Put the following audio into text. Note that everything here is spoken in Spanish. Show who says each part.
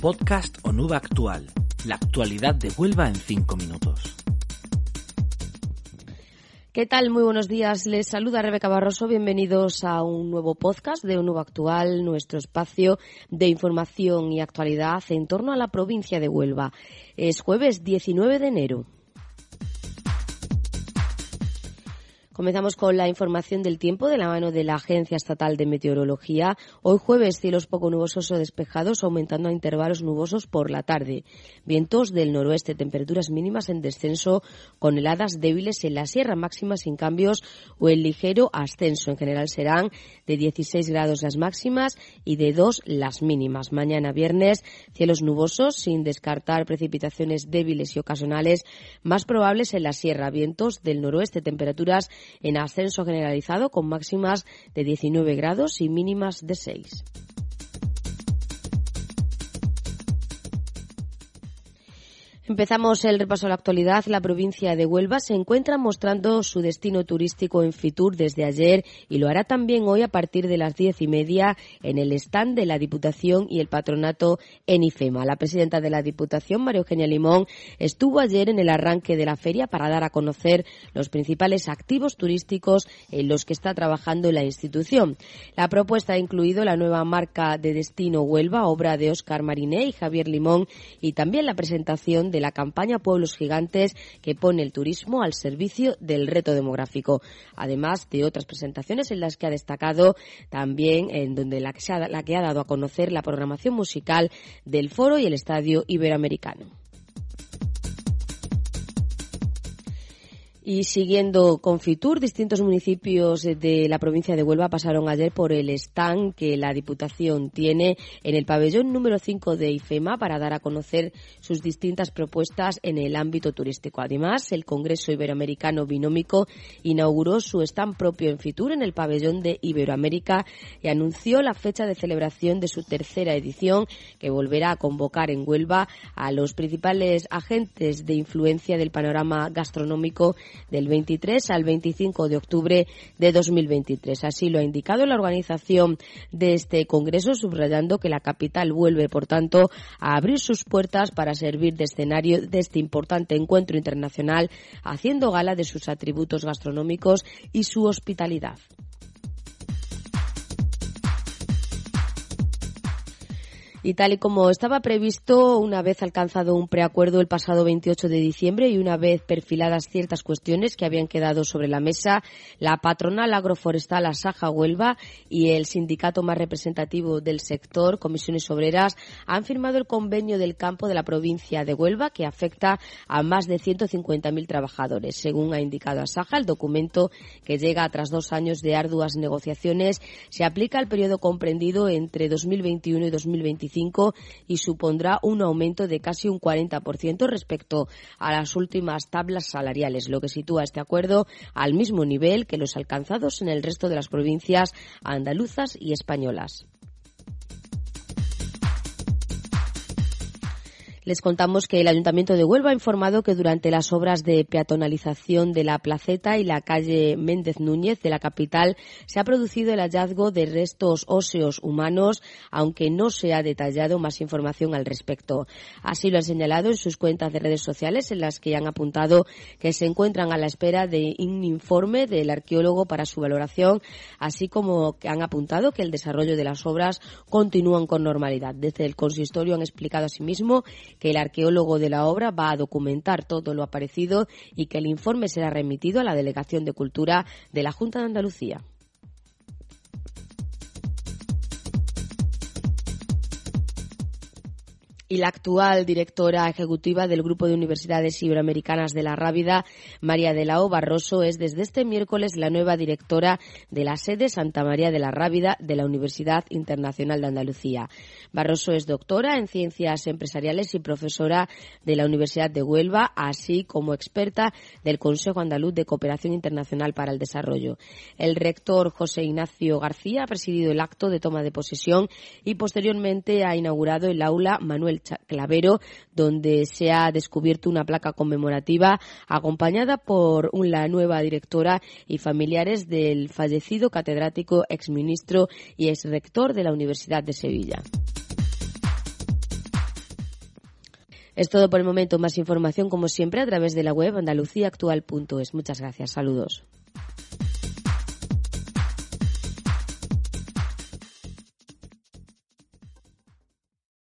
Speaker 1: Podcast Onuba Actual. La actualidad de Huelva en 5 minutos.
Speaker 2: ¿Qué tal? Muy buenos días. Les saluda Rebeca Barroso. Bienvenidos a un nuevo podcast de Onuba Actual, nuestro espacio de información y actualidad en torno a la provincia de Huelva. Es jueves 19 de enero. Comenzamos con la información del tiempo de la mano de la Agencia Estatal de Meteorología. Hoy jueves cielos poco nubosos o despejados, aumentando a intervalos nubosos por la tarde. Vientos del noroeste, temperaturas mínimas en descenso con heladas débiles en la sierra, máximas sin cambios o en ligero ascenso. En general serán de 16 grados las máximas y de 2 las mínimas. Mañana viernes cielos nubosos sin descartar precipitaciones débiles y ocasionales más probables en la sierra. Vientos del noroeste, temperaturas en ascenso generalizado con máximas de 19 grados y mínimas de 6. Empezamos el repaso a la actualidad. La provincia de Huelva se encuentra mostrando su destino turístico en Fitur desde ayer y lo hará también hoy a partir de las diez y media en el stand de la Diputación y el patronato en IFEMA. La presidenta de la Diputación, María Eugenia Limón, estuvo ayer en el arranque de la feria para dar a conocer los principales activos turísticos en los que está trabajando la institución. La propuesta ha incluido la nueva marca de destino Huelva, obra de Óscar Mariné y Javier Limón, y también la presentación de de la campaña Pueblos Gigantes que pone el turismo al servicio del reto demográfico. Además de otras presentaciones en las que ha destacado también en donde la que, ha, la que ha dado a conocer la programación musical del Foro y el Estadio Iberoamericano. Y siguiendo con Fitur, distintos municipios de la provincia de Huelva pasaron ayer por el stand que la Diputación tiene en el pabellón número 5 de IFEMA para dar a conocer sus distintas propuestas en el ámbito turístico. Además, el Congreso Iberoamericano Binómico inauguró su stand propio en Fitur en el pabellón de Iberoamérica y anunció la fecha de celebración de su tercera edición que volverá a convocar en Huelva a los principales agentes de influencia del panorama gastronómico del 23 al 25 de octubre de 2023. Así lo ha indicado la organización de este Congreso, subrayando que la capital vuelve, por tanto, a abrir sus puertas para servir de escenario de este importante encuentro internacional, haciendo gala de sus atributos gastronómicos y su hospitalidad. Y tal y como estaba previsto, una vez alcanzado un preacuerdo el pasado 28 de diciembre y una vez perfiladas ciertas cuestiones que habían quedado sobre la mesa, la patronal agroforestal Asaja Huelva y el sindicato más representativo del sector, Comisiones Obreras, han firmado el convenio del campo de la provincia de Huelva que afecta a más de 150.000 trabajadores. Según ha indicado Asaja, el documento que llega tras dos años de arduas negociaciones se aplica al periodo comprendido entre 2021 y 2025 y supondrá un aumento de casi un 40% respecto a las últimas tablas salariales, lo que sitúa este acuerdo al mismo nivel que los alcanzados en el resto de las provincias andaluzas y españolas. Les contamos que el Ayuntamiento de Huelva ha informado que durante las obras de peatonalización de la placeta y la calle Méndez Núñez de la capital se ha producido el hallazgo de restos óseos humanos, aunque no se ha detallado más información al respecto. Así lo han señalado en sus cuentas de redes sociales, en las que han apuntado que se encuentran a la espera de un informe del arqueólogo para su valoración, así como que han apuntado que el desarrollo de las obras continúan con normalidad. Desde el consistorio han explicado asimismo que el arqueólogo de la obra va a documentar todo lo aparecido y que el informe será remitido a la Delegación de Cultura de la Junta de Andalucía. Y la actual directora ejecutiva del Grupo de Universidades Iberoamericanas de la Rábida, María de la O. Barroso, es desde este miércoles la nueva directora de la sede Santa María de la Rábida de la Universidad Internacional de Andalucía. Barroso es doctora en Ciencias Empresariales y profesora de la Universidad de Huelva, así como experta del Consejo Andaluz de Cooperación Internacional para el Desarrollo. El rector José Ignacio García ha presidido el acto de toma de posesión y posteriormente ha inaugurado el aula Manuel Clavero, donde se ha descubierto una placa conmemorativa acompañada por la nueva directora y familiares del fallecido catedrático, exministro y exrector de la Universidad de Sevilla. Es todo por el momento. Más información, como siempre, a través de la web andaluciaactual.es. Muchas gracias. Saludos.